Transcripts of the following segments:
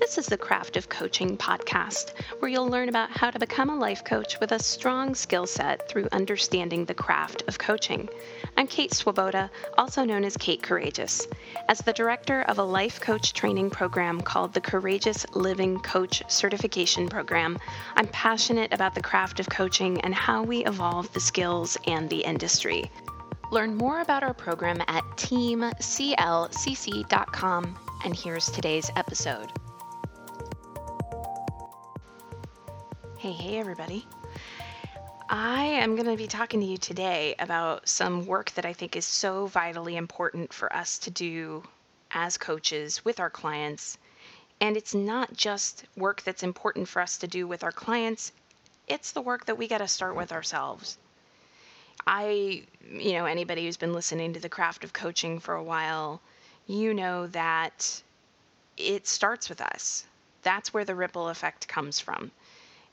This is the Craft of Coaching podcast, where you'll learn about how to become a life coach with a strong skill set through understanding the craft of coaching. I'm Kate Swoboda, also known as Kate Courageous. As the director of a life coach training program called the Courageous Living Coach Certification Program, I'm passionate about the craft of coaching and how we evolve the skills and the industry. Learn more about our program at teamclcc.com, and here's today's episode. Hey, hey, everybody. I am going to be talking to you today about some work that I think is so vitally important for us to do as coaches with our clients. And it's not just work that's important for us to do with our clients, it's the work that we got to start with ourselves. I, you know, anybody who's been listening to the craft of coaching for a while, you know that it starts with us. That's where the ripple effect comes from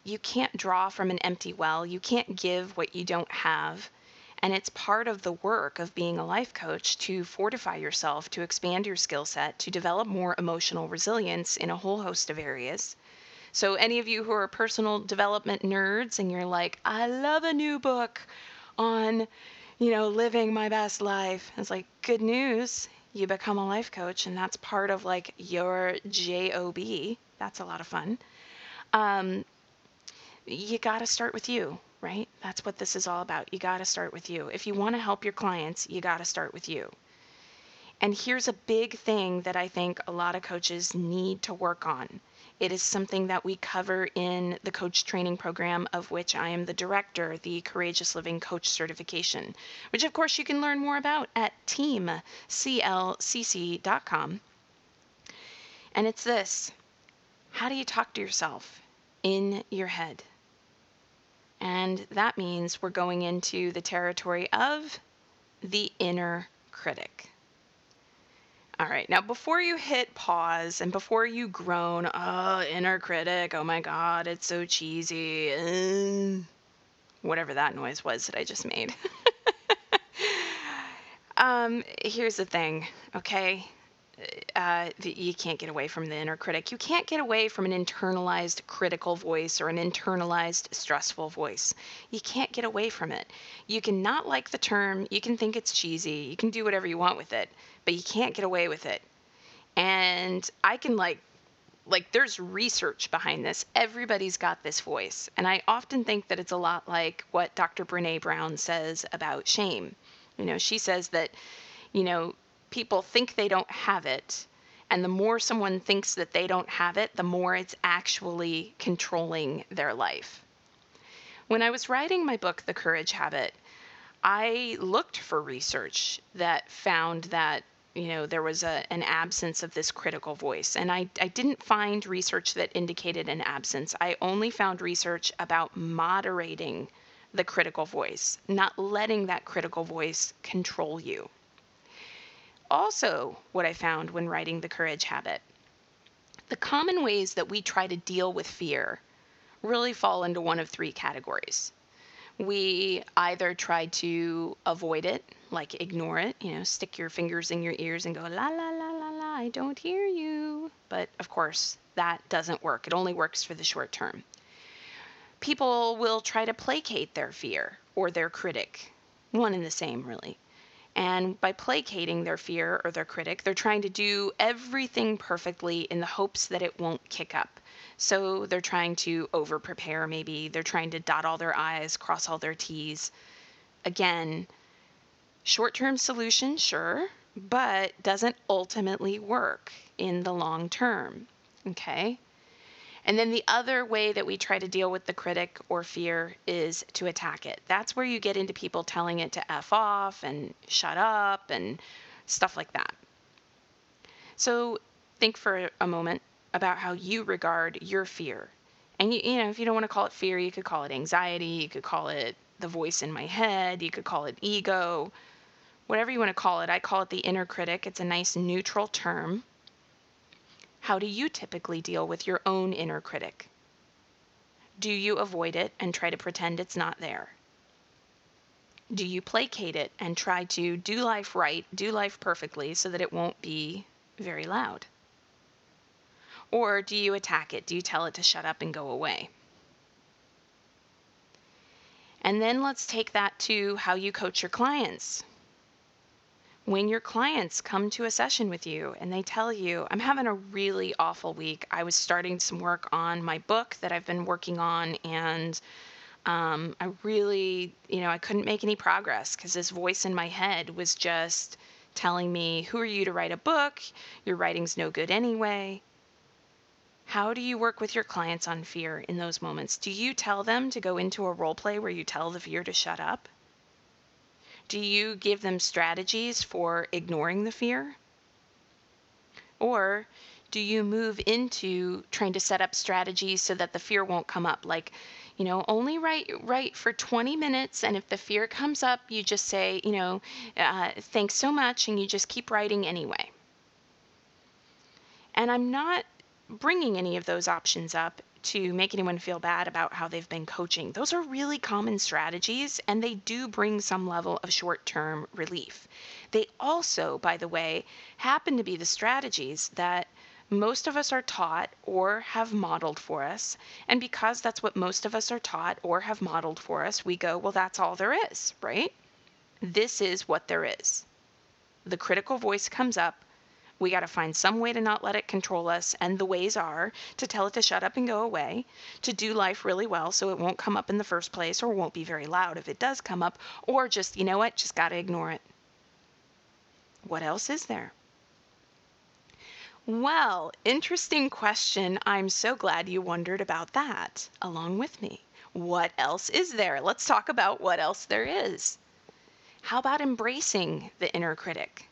you can't draw from an empty well. You can't give what you don't have. And it's part of the work of being a life coach to fortify yourself, to expand your skill set, to develop more emotional resilience in a whole host of areas. So, any of you who are personal development nerds and you're like, I love a new book on, you know, living my best life, it's like, good news. You become a life coach, and that's part of like your JOB. That's a lot of fun. Um, you got to start with you, right? That's what this is all about. You got to start with you. If you want to help your clients, you got to start with you. And here's a big thing that I think a lot of coaches need to work on. It is something that we cover in the coach training program, of which I am the director, the Courageous Living Coach Certification, which of course you can learn more about at teamclcc.com. And it's this how do you talk to yourself in your head? And that means we're going into the territory of the inner critic. All right, now before you hit pause and before you groan, oh, inner critic, oh my God, it's so cheesy, uh, whatever that noise was that I just made. um, here's the thing, okay? Uh, you can't get away from the inner critic. You can't get away from an internalized critical voice or an internalized stressful voice. You can't get away from it. You can not like the term, you can think it's cheesy, you can do whatever you want with it, but you can't get away with it. And I can like like there's research behind this. Everybody's got this voice. And I often think that it's a lot like what Dr. Brené Brown says about shame. You know, she says that, you know, people think they don't have it. And the more someone thinks that they don't have it, the more it's actually controlling their life. When I was writing my book, The Courage Habit, I looked for research that found that you know there was a, an absence of this critical voice and I, I didn't find research that indicated an absence i only found research about moderating the critical voice not letting that critical voice control you also what I found when writing The Courage Habit. The common ways that we try to deal with fear really fall into one of three categories. We either try to avoid it, like ignore it, you know, stick your fingers in your ears and go, la, la, la, la, la, I don't hear you. But of course, that doesn't work. It only works for the short term. People will try to placate their fear or their critic, one and the same, really. And by placating their fear or their critic, they're trying to do everything perfectly in the hopes that it won't kick up. So they're trying to over prepare, maybe. They're trying to dot all their I's, cross all their T's. Again, short term solution, sure, but doesn't ultimately work in the long term. Okay? And then the other way that we try to deal with the critic or fear is to attack it. That's where you get into people telling it to F off and shut up and stuff like that. So think for a moment about how you regard your fear. And you, you know, if you don't want to call it fear, you could call it anxiety, you could call it the voice in my head, you could call it ego, whatever you want to call it. I call it the inner critic. It's a nice neutral term. How do you typically deal with your own inner critic? Do you avoid it and try to pretend it's not there? Do you placate it and try to do life right, do life perfectly so that it won't be very loud? Or do you attack it? Do you tell it to shut up and go away? And then let's take that to how you coach your clients. When your clients come to a session with you and they tell you, I'm having a really awful week. I was starting some work on my book that I've been working on, and um, I really, you know, I couldn't make any progress because this voice in my head was just telling me, Who are you to write a book? Your writing's no good anyway. How do you work with your clients on fear in those moments? Do you tell them to go into a role play where you tell the fear to shut up? Do you give them strategies for ignoring the fear? Or do you move into trying to set up strategies so that the fear won't come up? Like, you know, only write write for 20 minutes, and if the fear comes up, you just say, you know, uh, thanks so much, and you just keep writing anyway. And I'm not bringing any of those options up to make anyone feel bad about how they've been coaching. Those are really common strategies and they do bring some level of short term relief. They also, by the way, happen to be the strategies that most of us are taught or have modeled for us. And because that's what most of us are taught or have modeled for us, we go, well, that's all there is, right? This is what there is. The critical voice comes up we got to find some way to not let it control us. And the ways are to tell it to shut up and go away, to do life really well so it won't come up in the first place or won't be very loud if it does come up, or just, you know what, just got to ignore it. What else is there? Well, interesting question. I'm so glad you wondered about that along with me. What else is there? Let's talk about what else there is. How about embracing the inner critic?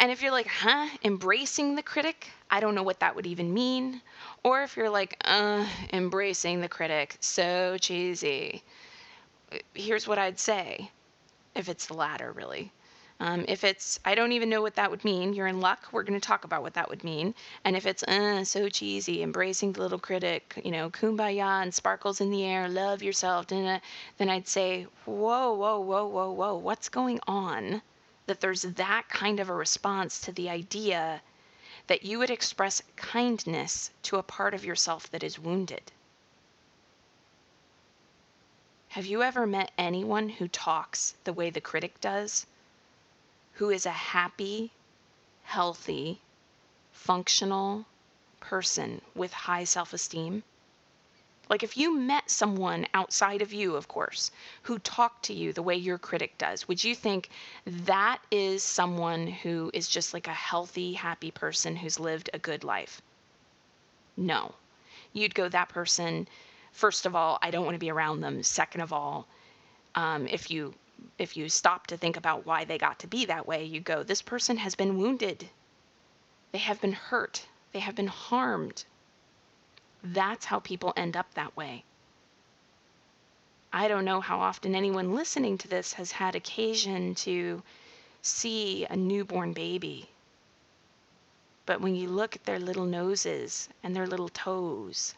And if you're like, huh, embracing the critic, I don't know what that would even mean. Or if you're like, uh, embracing the critic, so cheesy. Here's what I'd say if it's the latter, really. Um, if it's, I don't even know what that would mean, you're in luck. We're going to talk about what that would mean. And if it's, uh, so cheesy, embracing the little critic, you know, kumbaya and sparkles in the air, love yourself, then I'd say, whoa, whoa, whoa, whoa, whoa, what's going on? That there's that kind of a response to the idea that you would express kindness to a part of yourself that is wounded. Have you ever met anyone who talks the way the critic does? Who is a happy, healthy, functional person with high self esteem? Like if you met someone outside of you, of course, who talked to you the way your critic does, would you think that is someone who is just like a healthy, happy person who's lived a good life? No. You'd go, that person, first of all, I don't want to be around them. Second of all, um, if you if you stop to think about why they got to be that way, you go, this person has been wounded. They have been hurt. They have been harmed. That's how people end up that way. I don't know how often anyone listening to this has had occasion to see a newborn baby. But when you look at their little noses and their little toes,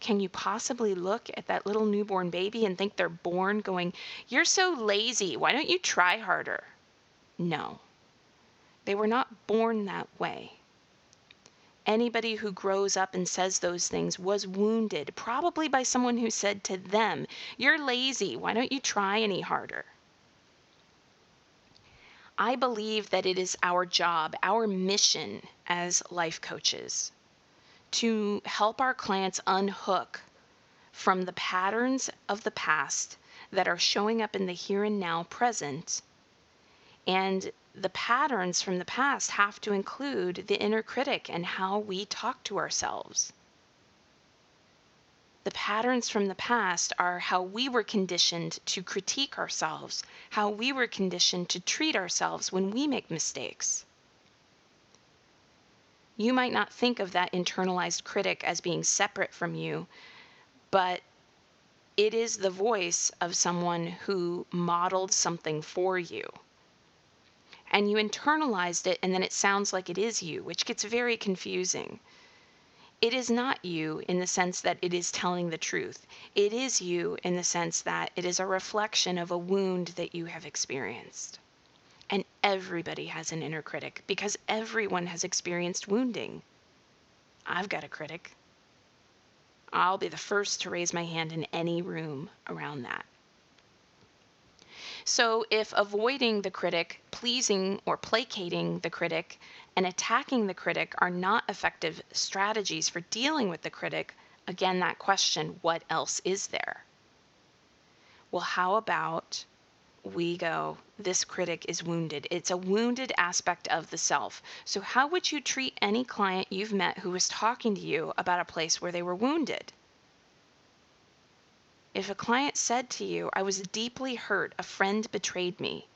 can you possibly look at that little newborn baby and think they're born going, You're so lazy, why don't you try harder? No. They were not born that way. Anybody who grows up and says those things was wounded, probably by someone who said to them, You're lazy. Why don't you try any harder? I believe that it is our job, our mission as life coaches, to help our clients unhook from the patterns of the past that are showing up in the here and now present and the patterns from the past have to include the inner critic and how we talk to ourselves. The patterns from the past are how we were conditioned to critique ourselves, how we were conditioned to treat ourselves when we make mistakes. You might not think of that internalized critic as being separate from you, but it is the voice of someone who modeled something for you and you internalized it and then it sounds like it is you, which gets very confusing. It is not you in the sense that it is telling the truth. It is you in the sense that it is a reflection of a wound that you have experienced. And everybody has an inner critic because everyone has experienced wounding. I've got a critic. I'll be the first to raise my hand in any room around that. So, if avoiding the critic, pleasing or placating the critic, and attacking the critic are not effective strategies for dealing with the critic, again, that question, what else is there? Well, how about we go, this critic is wounded. It's a wounded aspect of the self. So, how would you treat any client you've met who was talking to you about a place where they were wounded? If a client said to you, I was deeply hurt, a friend betrayed me,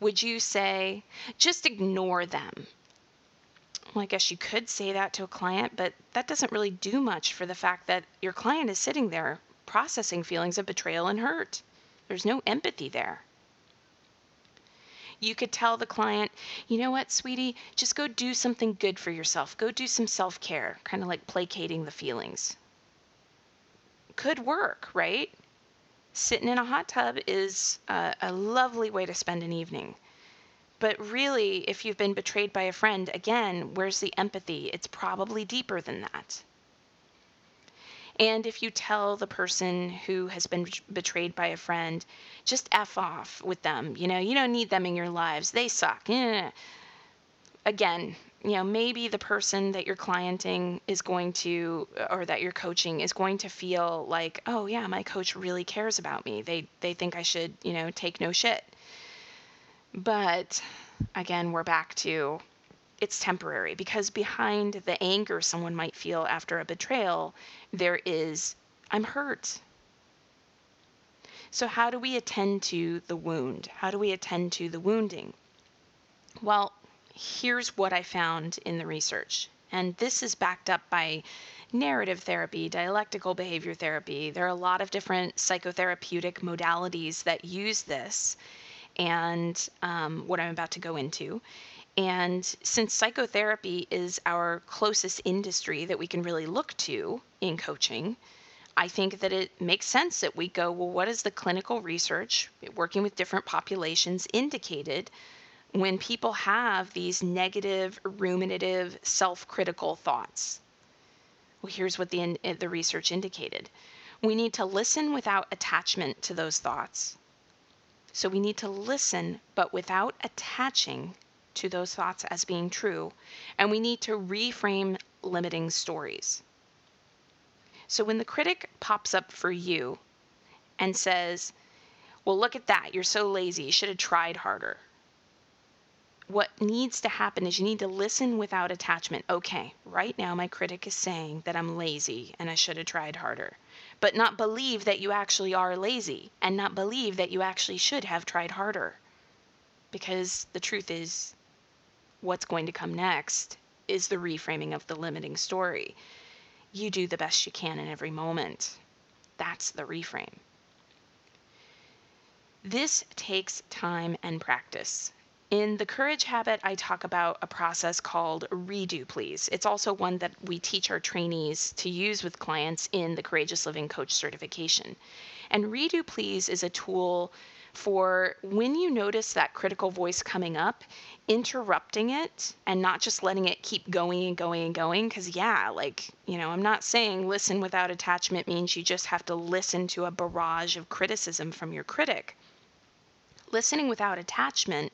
would you say, just ignore them? Well, I guess you could say that to a client, but that doesn't really do much for the fact that your client is sitting there processing feelings of betrayal and hurt. There's no empathy there. You could tell the client, you know what, sweetie, just go do something good for yourself. Go do some self care, kind of like placating the feelings. Could work, right? Sitting in a hot tub is a, a lovely way to spend an evening. But really, if you've been betrayed by a friend, again, where's the empathy? It's probably deeper than that. And if you tell the person who has been betrayed by a friend, just F off with them. You know, you don't need them in your lives. They suck. Yeah. Again, you know, maybe the person that you're clienting is going to, or that you're coaching is going to feel like, oh yeah, my coach really cares about me. They they think I should, you know, take no shit. But again, we're back to it's temporary because behind the anger someone might feel after a betrayal, there is, I'm hurt. So, how do we attend to the wound? How do we attend to the wounding? Well, here's what I found in the research. And this is backed up by narrative therapy, dialectical behavior therapy. There are a lot of different psychotherapeutic modalities that use this, and um, what I'm about to go into. And since psychotherapy is our closest industry that we can really look to in coaching, I think that it makes sense that we go, well, what is the clinical research working with different populations indicated when people have these negative, ruminative, self critical thoughts? Well, here's what the, eh, the research indicated we need to listen without attachment to those thoughts. So we need to listen, but without attaching to those thoughts as being true, and we need to reframe limiting stories. So when the critic pops up for you and says, Well, look at that, you're so lazy, you should have tried harder. What needs to happen is you need to listen without attachment. Okay, right now my critic is saying that I'm lazy and I should have tried harder, but not believe that you actually are lazy and not believe that you actually should have tried harder. Because the truth is, what's going to come next is the reframing of the limiting story. You do the best you can in every moment. That's the reframe. This takes time and practice. In the courage habit, I talk about a process called redo please. It's also one that we teach our trainees to use with clients in the Courageous Living Coach certification. And redo please is a tool for when you notice that critical voice coming up, interrupting it and not just letting it keep going and going and going. Because, yeah, like, you know, I'm not saying listen without attachment means you just have to listen to a barrage of criticism from your critic. Listening without attachment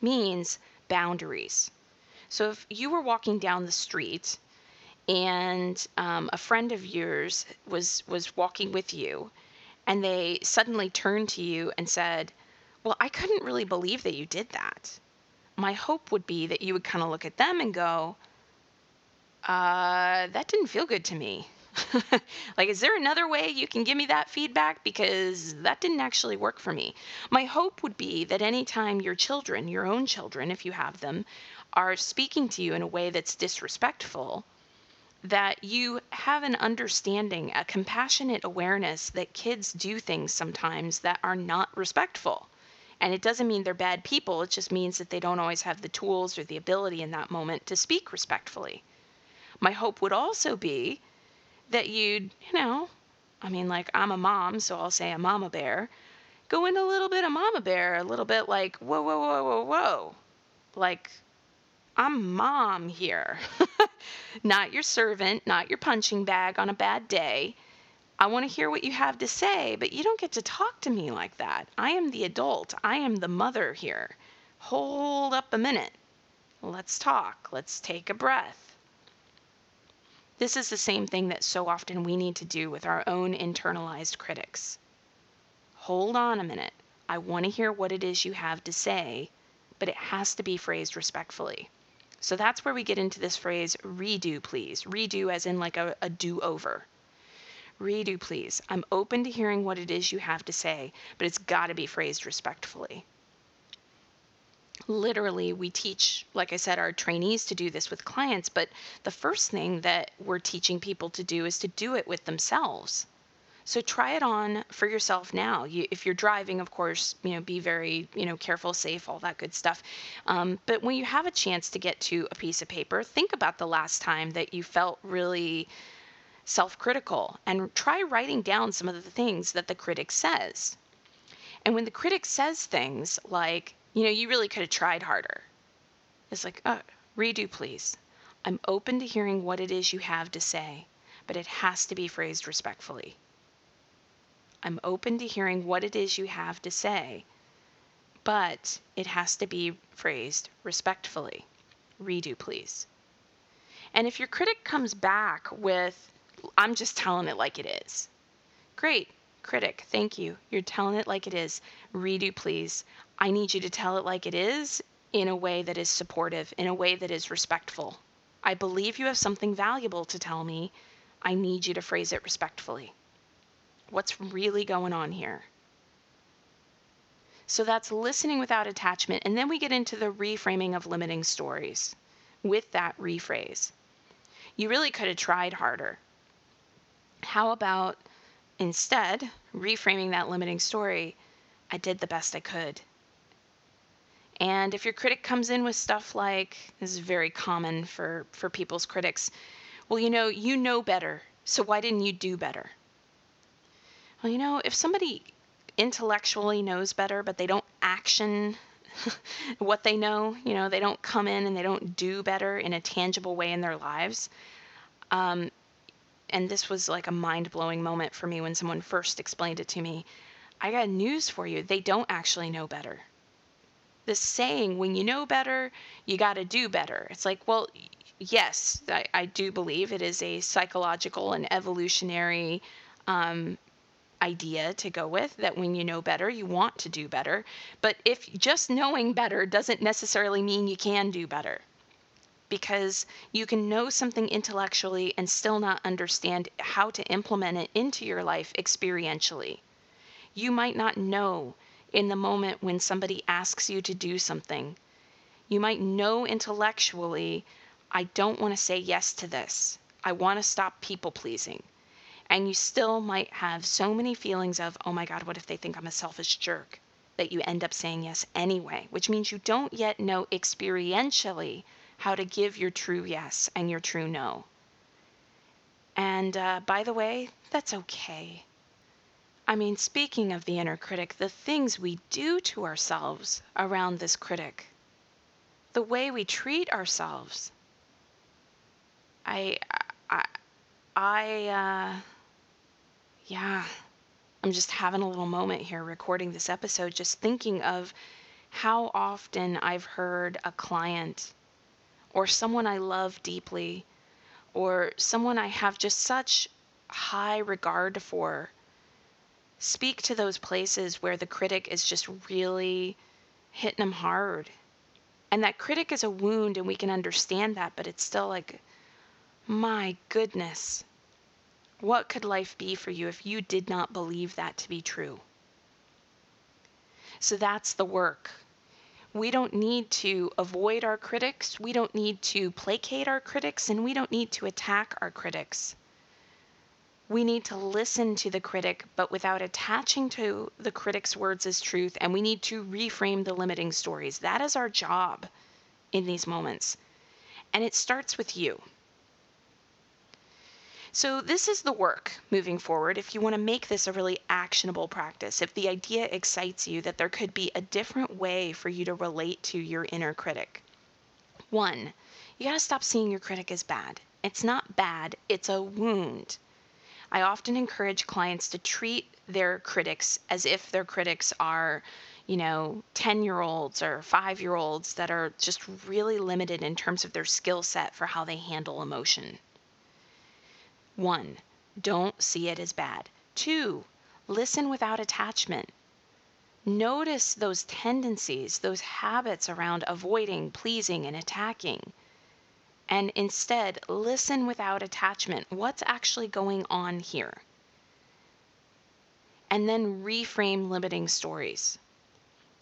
means boundaries. So if you were walking down the street and um, a friend of yours was was walking with you and they suddenly turned to you and said, Well, I couldn't really believe that you did that. My hope would be that you would kind of look at them and go, uh, that didn't feel good to me. like, is there another way you can give me that feedback? Because that didn't actually work for me. My hope would be that anytime your children, your own children, if you have them, are speaking to you in a way that's disrespectful, that you have an understanding, a compassionate awareness that kids do things sometimes that are not respectful. And it doesn't mean they're bad people, it just means that they don't always have the tools or the ability in that moment to speak respectfully. My hope would also be that you'd, you know, I mean, like I'm a mom, so I'll say a mama bear, go in a little bit of mama bear, a little bit like, whoa, whoa, whoa, whoa, whoa. Like, I'm mom here, not your servant, not your punching bag on a bad day. I want to hear what you have to say, but you don't get to talk to me like that. I am the adult, I am the mother here. Hold up a minute. Let's talk. Let's take a breath. This is the same thing that so often we need to do with our own internalized critics. Hold on a minute. I want to hear what it is you have to say, but it has to be phrased respectfully. So that's where we get into this phrase, redo, please. Redo, as in like a, a do over. Redo, please. I'm open to hearing what it is you have to say, but it's got to be phrased respectfully literally we teach like i said our trainees to do this with clients but the first thing that we're teaching people to do is to do it with themselves. So try it on for yourself now. You, if you're driving of course you know be very you know careful safe all that good stuff. Um, but when you have a chance to get to a piece of paper think about the last time that you felt really self-critical and try writing down some of the things that the critic says. And when the critic says things like you know, you really could have tried harder. It's like, oh, redo, please. I'm open to hearing what it is you have to say, but it has to be phrased respectfully. I'm open to hearing what it is you have to say, but it has to be phrased respectfully. Redo, please. And if your critic comes back with, I'm just telling it like it is, great, critic, thank you. You're telling it like it is. Redo, please. I need you to tell it like it is in a way that is supportive, in a way that is respectful. I believe you have something valuable to tell me. I need you to phrase it respectfully. What's really going on here? So that's listening without attachment. And then we get into the reframing of limiting stories with that rephrase. You really could have tried harder. How about Instead, reframing that limiting story, I did the best I could. And if your critic comes in with stuff like, this is very common for, for people's critics, well, you know, you know better, so why didn't you do better? Well, you know, if somebody intellectually knows better, but they don't action what they know, you know, they don't come in and they don't do better in a tangible way in their lives, um, and this was like a mind blowing moment for me when someone first explained it to me. I got news for you. They don't actually know better. This saying, when you know better, you got to do better. It's like, well, yes, I, I, do believe it is a psychological and evolutionary um, idea to go with that when you know better, you want to do better. But if just knowing better doesn't necessarily mean you can do better because you can know something intellectually and still not understand how to implement it into your life experientially. You might not know in the moment when somebody asks you to do something. You might know intellectually, I don't want to say yes to this. I want to stop people pleasing. And you still might have so many feelings of, oh my God, what if they think I'm a selfish jerk? That you end up saying yes anyway, which means you don't yet know experientially how to give your true yes and your true no. And uh, by the way, that's okay. I mean, speaking of the inner critic, the things we do to ourselves around this critic, the way we treat ourselves. I, I, I, uh, yeah, I'm just having a little moment here recording this episode, just thinking of how often I've heard a client or someone I love deeply, or someone I have just such high regard for, speak to those places where the critic is just really hitting them hard. And that critic is a wound, and we can understand that, but it's still like, my goodness, what could life be for you if you did not believe that to be true? So that's the work we don't need to avoid our critics, we don't need to placate our critics, and we don't need to attack our critics. We need to listen to the critic, but without attaching to the critic's words as truth, and we need to reframe the limiting stories. That is our job in these moments. And it starts with you. So this is the work moving forward if you want to make this a really actionable practice. If the idea excites you that there could be a different way for you to relate to your inner critic. One, you got to stop seeing your critic as bad. It's not bad, it's a wound. I often encourage clients to treat their critics as if their critics are, you know, 10 year olds or five year olds that are just really limited in terms of their skill set for how they handle emotion. One, don't see it as bad. Two, listen without attachment. Notice those tendencies, those habits around avoiding, pleasing, and attacking. And instead, listen without attachment. What's actually going on here? And then reframe limiting stories.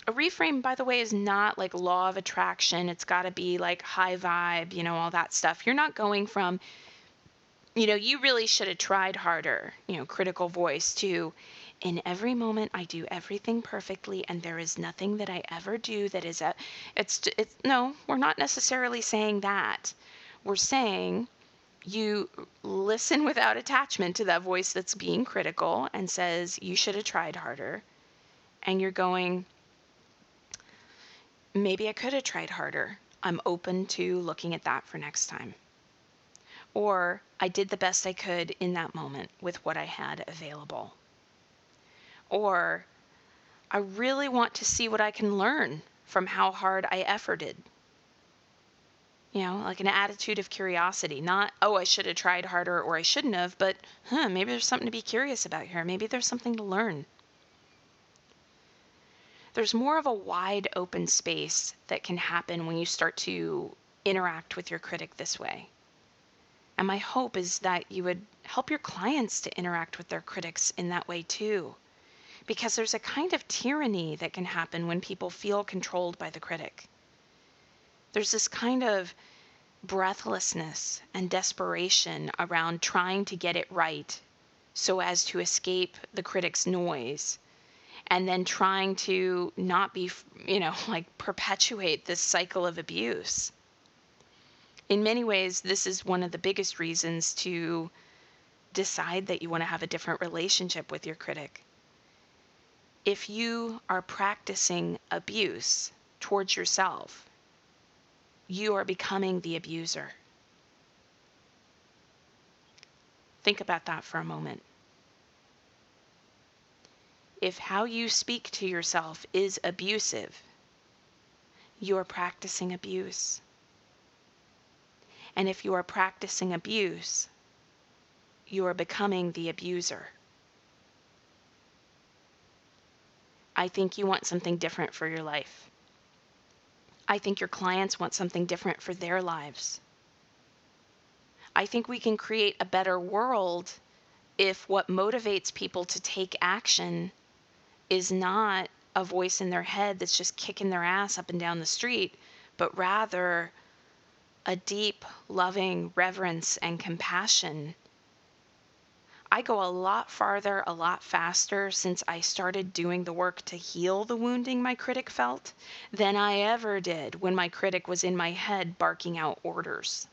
A reframe, by the way, is not like law of attraction. It's got to be like high vibe, you know, all that stuff. You're not going from, you know, you really should have tried harder, you know, critical voice to, in every moment I do everything perfectly and there is nothing that I ever do that is a it's it's no, we're not necessarily saying that. We're saying you listen without attachment to that voice that's being critical and says you should have tried harder. And you're going maybe I could have tried harder. I'm open to looking at that for next time. Or I did the best I could in that moment with what I had available. Or I really want to see what I can learn from how hard I efforted. You know, like an attitude of curiosity, not, oh, I should have tried harder or I shouldn't have, but, huh, maybe there's something to be curious about here. Maybe there's something to learn. There's more of a wide open space that can happen when you start to interact with your critic this way. And my hope is that you would help your clients to interact with their critics in that way too because there's a kind of tyranny that can happen when people feel controlled by the critic. There's this kind of breathlessness and desperation around trying to get it right so as to escape the critic's noise and then trying to not be, you know, like perpetuate this cycle of abuse. In many ways, this is one of the biggest reasons to decide that you want to have a different relationship with your critic if you are practicing abuse towards yourself, you are becoming the abuser. Think about that for a moment. If how you speak to yourself is abusive, you are practicing abuse. And if you are practicing abuse, you are becoming the abuser. I think you want something different for your life. I think your clients want something different for their lives. I think we can create a better world if what motivates people to take action is not a voice in their head that's just kicking their ass up and down the street, but rather a deep, loving reverence and compassion I go a lot farther, a lot faster since I started doing the work to heal the wounding my critic felt than I ever did when my critic was in my head barking out orders.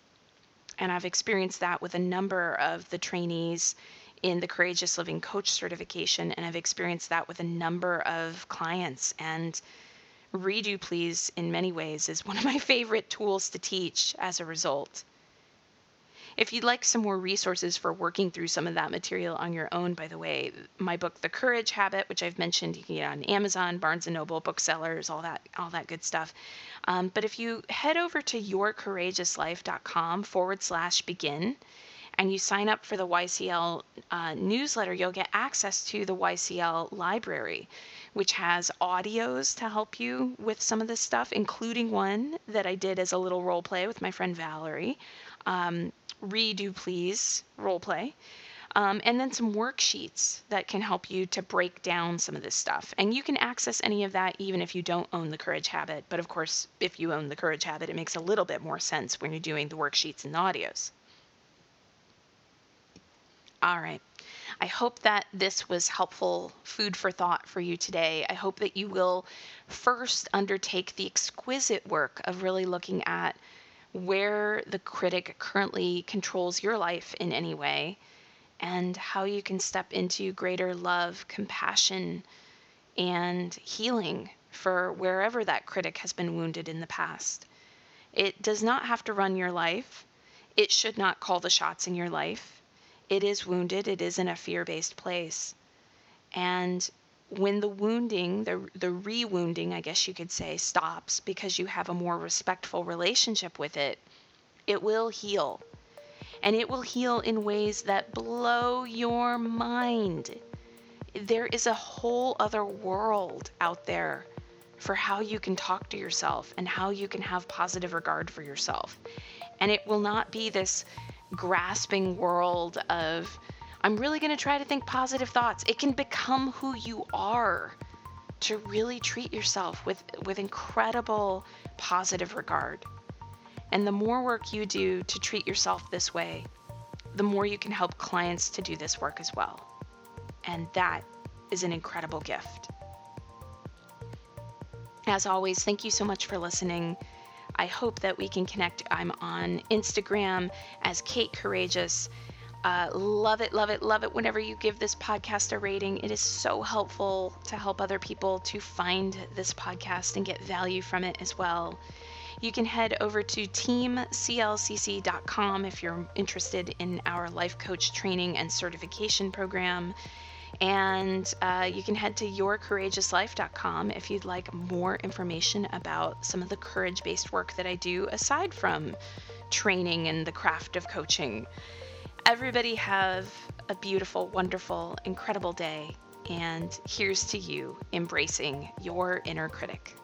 And I've experienced that with a number of the trainees in the Courageous Living Coach certification, and I've experienced that with a number of clients. And Redo Please, in many ways, is one of my favorite tools to teach as a result. If you'd like some more resources for working through some of that material on your own, by the way, my book, The Courage Habit, which I've mentioned, you can get on Amazon, Barnes and Noble, booksellers, all that, all that good stuff. Um, but if you head over to yourcourageouslife.com forward slash begin, and you sign up for the YCL uh, newsletter, you'll get access to the YCL library, which has audios to help you with some of this stuff, including one that I did as a little role play with my friend Valerie. Um, redo please role play. Um, and then some worksheets that can help you to break down some of this stuff. And you can access any of that even if you don't own the Courage Habit. But of course, if you own the Courage Habit, it makes a little bit more sense when you're doing the worksheets and the audios. All right. I hope that this was helpful food for thought for you today. I hope that you will first undertake the exquisite work of really looking at where the critic currently controls your life in any way, and how you can step into greater love, compassion, and healing for wherever that critic has been wounded in the past. It does not have to run your life. It should not call the shots in your life. It is wounded, it is in a fear based place. And when the wounding, the, the re wounding, I guess you could say, stops because you have a more respectful relationship with it, it will heal. And it will heal in ways that blow your mind. There is a whole other world out there for how you can talk to yourself and how you can have positive regard for yourself. And it will not be this grasping world of, I'm really going to try to think positive thoughts. It can become who you are to really treat yourself with, with incredible positive regard. And the more work you do to treat yourself this way, the more you can help clients to do this work as well. And that is an incredible gift. As always, thank you so much for listening. I hope that we can connect. I'm on Instagram as Kate Courageous. Uh, love it, love it, love it whenever you give this podcast a rating. It is so helpful to help other people to find this podcast and get value from it as well. You can head over to teamclcc.com if you're interested in our life coach training and certification program. And uh, you can head to yourcourageouslife.com if you'd like more information about some of the courage based work that I do aside from training and the craft of coaching. Everybody have a beautiful, wonderful, incredible day. And here's to you embracing your inner critic.